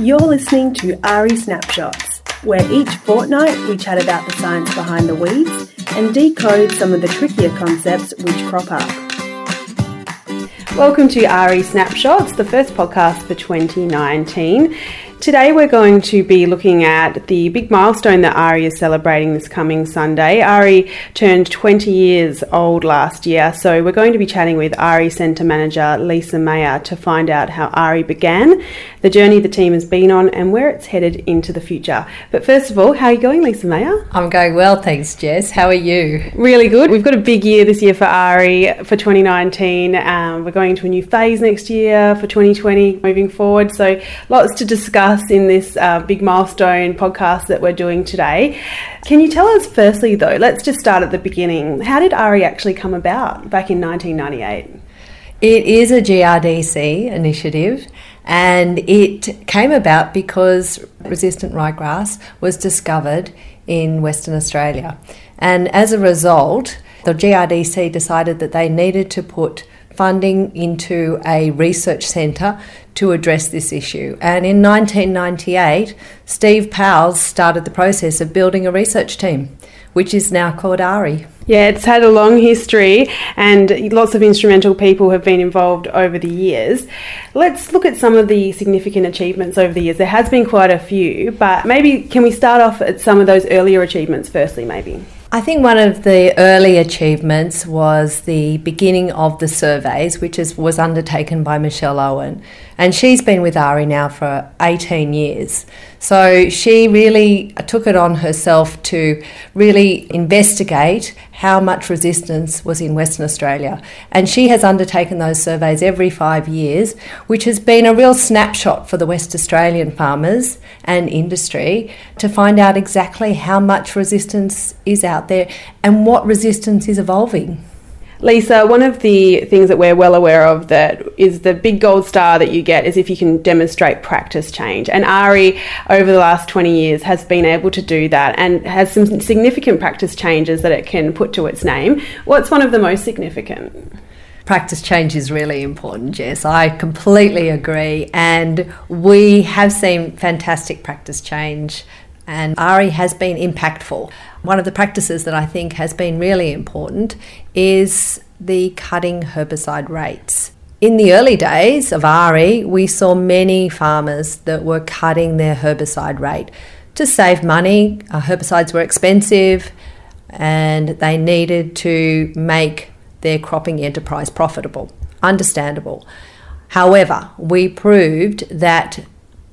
You're listening to AHRI Snapshots, where each fortnight we chat about the science behind the weeds and decode some of the trickier concepts which crop up. Welcome to AHRI Snapshots, the first podcast for 2019. Today we're going to be looking at the big milestone that AHRI is celebrating this coming Sunday. AHRI turned 20 years old last year, so we're going to be chatting with AHRI Centre Manager Lisa Mayer to find out how AHRI began, the journey the team has been on, and where it's headed into the future. But first of all, how are you going, Lisa Mayer? I'm going well, thanks, Jess. How are you? Really good. We've got a big year this year for AHRI for 2019. Um, we're going into a new phase next year for 2020 moving forward, so lots to discuss us in this uh, big milestone podcast that we're doing today. Can you tell us, firstly, though, let's just start at the beginning. How did AHRI actually come about back in 1998? It is a GRDC initiative and it came about because resistant ryegrass was discovered in Western Australia. And as a result, the GRDC decided that they needed to put funding into a research centre to address this issue. And in 1998, Steve Powles started the process of building a research team, which is now called AHRI. Yeah, it's had a long history and lots of instrumental people have been involved over the years. Let's look at some of the significant achievements over the years. There has been quite a few, but maybe can we start off at some of those earlier achievements firstly, maybe? I think one of the early achievements was the beginning of the surveys, which is, was undertaken by Michelle Owen. And she's been with AHRI now for 18 years. So she really took it on herself to really investigate how much resistance was in Western Australia. And she has undertaken those surveys every five years, which has been a real snapshot for the West Australian farmers and industry to find out exactly how much resistance is out there and what resistance is evolving. Lisa, one of the things that we're well aware of that is the big gold star that you get is if you can demonstrate practice change. And AHRI, over the last 20 years, has been able to do that and has some significant practice changes that it can put to its name. What's one of the most significant? practice change is really important, Jess. I completely agree. And we have seen fantastic practice change, and AHRI has been impactful. One of the practices that I think has been really important is the cutting herbicide rates. In the early days of AHRI, we saw many farmers that were cutting their herbicide rate to save money. Uh, herbicides were expensive and they needed to make their cropping enterprise profitable. Understandable. However, we proved that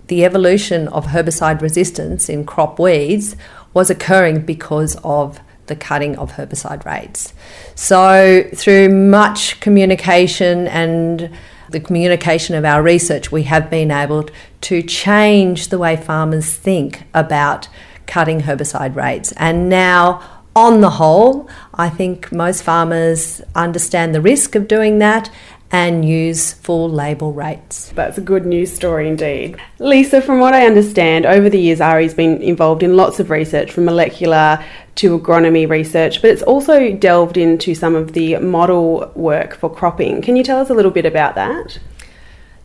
the evolution of herbicide resistance in crop weeds was occurring because of the cutting of herbicide rates. So, through much communication and the communication of our research, we have been able to change the way farmers think about cutting herbicide rates. And now, on the whole, I think most farmers understand the risk of doing that and use full label rates. That's a good news story indeed. Lisa, from what I understand, over the years, AHRI's been involved in lots of research from molecular to agronomy research, but it's also delved into some of the model work for cropping. Can you tell us a little bit about that?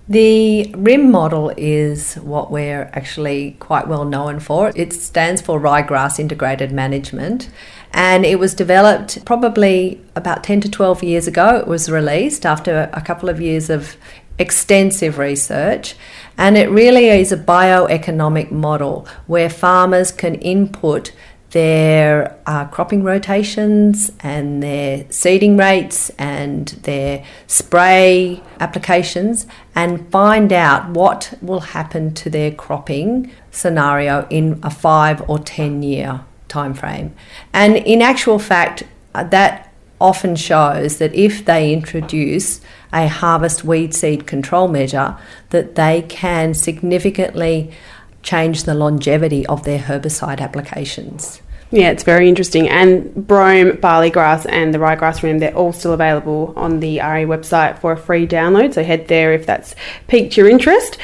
The RIM model is what we're actually quite well known for. It stands for Ryegrass Integrated Management and it was developed probably about 10 to 12 years ago. It was released after a couple of years of extensive research, and it really is a bioeconomic model where farmers can input their uh, cropping rotations and their seeding rates and their spray applications and find out what will happen to their cropping scenario in a five or ten year time frame. And in actual fact, uh, that often shows that if they introduce a harvest weed seed control measure, that they can significantly change the longevity of their herbicide applications. Yeah, it's very interesting. And brome, barley grass, and the ryegrass rim, they're all still available on the AHRI website for a free download. So head there if that's piqued your interest.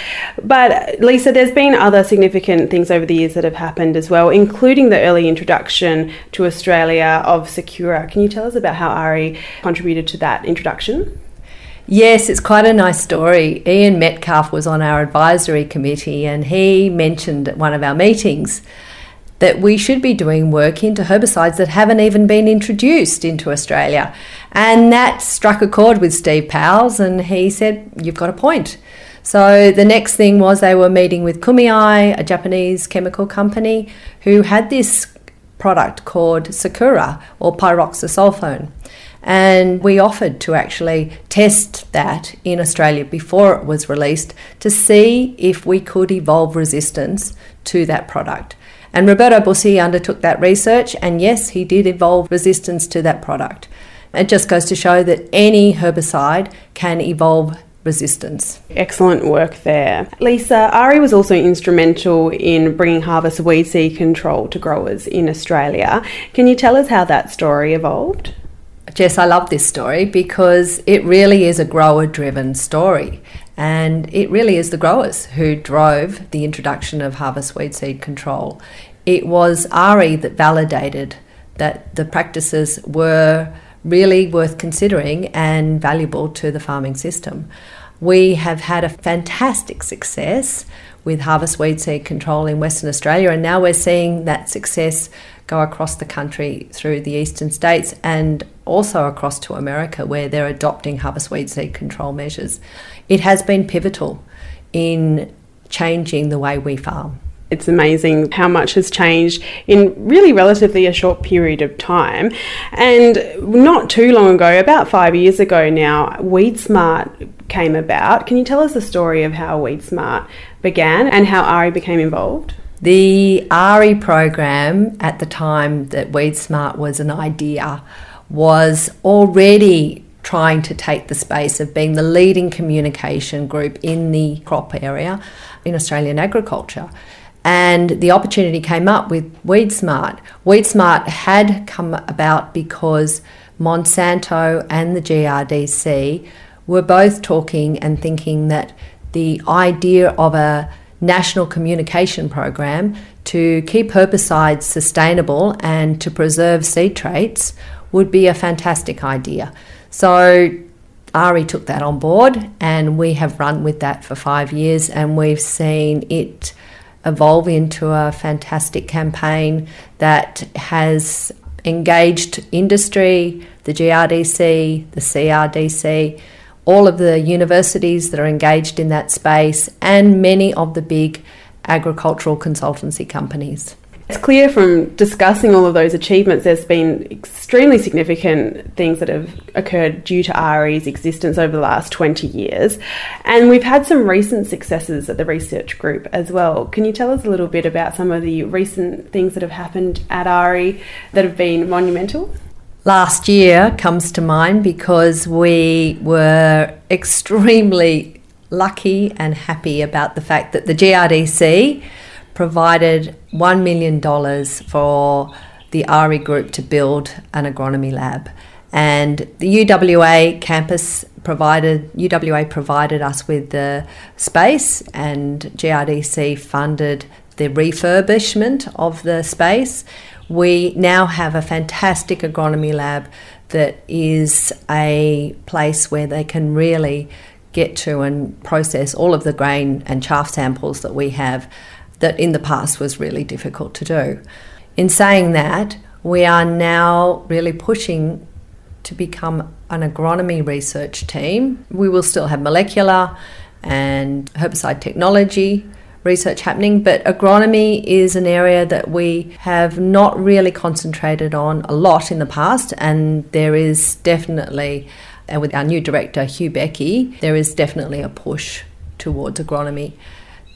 But Lisa, there's been other significant things over the years that have happened as well, including the early introduction to Australia of Sakura. Can you tell us about how AHRI contributed to that introduction? Yes, it's quite a nice story. Ian Metcalfe was on our advisory committee and he mentioned at one of our meetings that we should be doing work into herbicides that haven't even been introduced into Australia. And that struck a chord with Steve Powles and he said, You've got a point. So the next thing was they were meeting with Kumiai, a Japanese chemical company, who had this product called Sakura or pyroxasulfone. And we offered to actually test that in Australia before it was released to see if we could evolve resistance to that product. And Roberto Busi undertook that research, and yes, he did evolve resistance to that product. It just goes to show that any herbicide can evolve resistance. Excellent work there. Lisa, AHRI was also instrumental in bringing harvest weed seed control to growers in Australia. Can you tell us how that story evolved? Jess, I love this story because it really is a grower driven story. And it really is the growers who drove the introduction of harvest weed seed control. It was AHRI that validated that the practices were really worth considering and valuable to the farming system. We have had a fantastic success with harvest weed seed control in Western Australia, and now we're seeing that success go across the country through the eastern states and also across to America, where they're adopting harvest weed seed control measures. It has been pivotal in changing the way we farm. It's amazing how much has changed in really relatively a short period of time. And not too long ago, about five years ago now, WeedSmart came about. Can you tell us the story of how WeedSmart began and how AHRI became involved? The AHRI program at the time that WeedSmart was an idea was already trying to take the space of being the leading communication group in the crop area in Australian agriculture. And the opportunity came up with WeedSmart. WeedSmart had come about because Monsanto and the GRDC were both talking and thinking that the idea of a national communication program to keep herbicides sustainable and to preserve seed traits would be a fantastic idea. So AHRI took that on board and we have run with that for five years and we've seen it evolve into a fantastic campaign that has engaged industry, the GRDC, the CRDC, all of the universities that are engaged in that space, and many of the big agricultural consultancy companies. It's clear from discussing all of those achievements, there's been extremely significant things that have occurred due to AHRI's existence over the last 20 years. And we've had some recent successes at the research group as well. Can you tell us a little bit about some of the recent things that have happened at AHRI that have been monumental? Last year comes to mind because we were extremely lucky and happy about the fact that the GRDC provided $1 million for the AHRI group to build an agronomy lab. And the UWA campus provided UWA provided us with the space, and GRDC funded the refurbishment of the space. We now have a fantastic agronomy lab that is a place where they can really get to and process all of the grain and chaff samples that we have that in the past was really difficult to do. In saying that, we are now really pushing to become an agronomy research team. We will still have molecular and herbicide technology research happening, but agronomy is an area that we have not really concentrated on a lot in the past, and there is definitely, and with our new director, Hugh Beckie, there is definitely a push towards agronomy.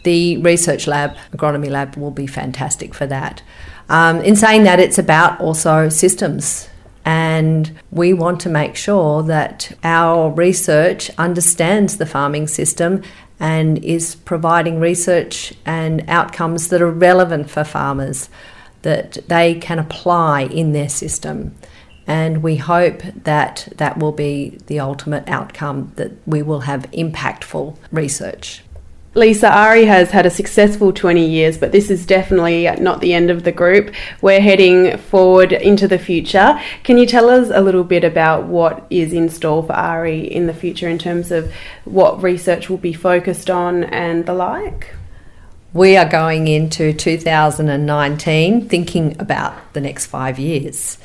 The research lab, agronomy lab, will be fantastic for that. Um, in saying that, it's about also systems. And we want to make sure that our research understands the farming system and is providing research and outcomes that are relevant for farmers that they can apply in their system. And we hope that that will be the ultimate outcome, that we will have impactful research. Lisa AHRI has had a successful 20 years, but this is definitely not the end of the group. We're heading forward into the future. Can you tell us a little bit about what is in store for AHRI in the future in terms of what research will be focused on and the like? We are going into 2019 thinking about the next five years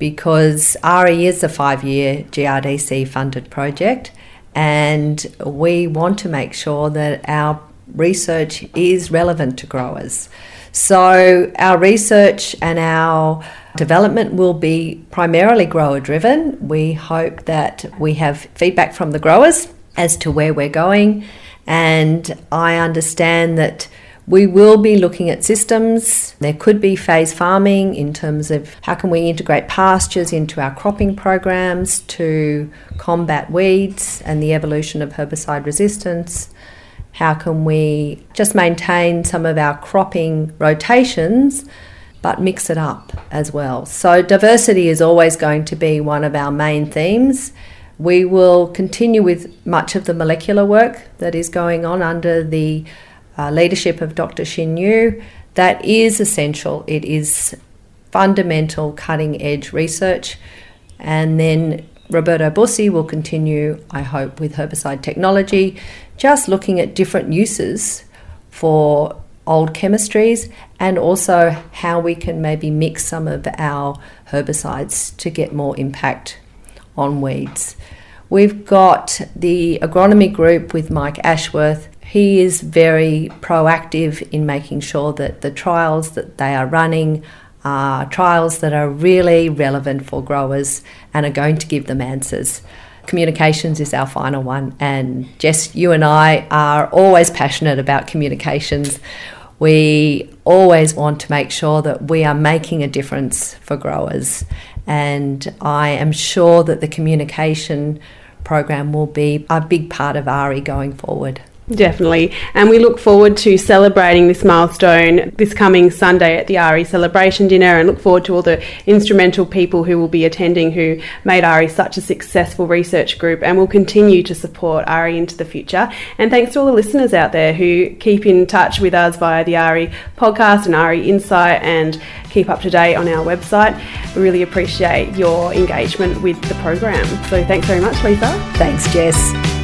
because AHRI is a five year GRDC funded project and we want to make sure that our research is relevant to growers. So, our research and our development will be primarily grower driven. We hope that we have feedback from the growers as to where we're going, and I understand that we will be looking at systems. There could be phase farming in terms of how can we integrate pastures into our cropping programs to combat weeds and the evolution of herbicide resistance. How can we just maintain some of our cropping rotations but mix it up as well? So, diversity is always going to be one of our main themes. We will continue with much of the molecular work that is going on under the uh, leadership of Dr. Qin Yu. That is essential. It is fundamental cutting edge research. And then Roberto Busi will continue, I hope, with herbicide technology, just looking at different uses for old chemistries and also how we can maybe mix some of our herbicides to get more impact on weeds. We've got the agronomy group with Mike Ashworth he is very proactive in making sure that the trials that they are running are trials that are really relevant for growers and are going to give them answers. Communications is our final one, and Jess, you and I are always passionate about communications. We always want to make sure that we are making a difference for growers, and I am sure that the communication program will be a big part of AHRI going forward. Definitely. And we look forward to celebrating this milestone this coming Sunday at the AHRI celebration dinner and look forward to all the instrumental people who will be attending who made AHRI such a successful research group and will continue to support AHRI into the future. And thanks to all the listeners out there who keep in touch with us via the AHRI podcast and AHRI Insight and keep up to date on our website. We really appreciate your engagement with the program. So thanks very much, Lisa. Thanks, Jess.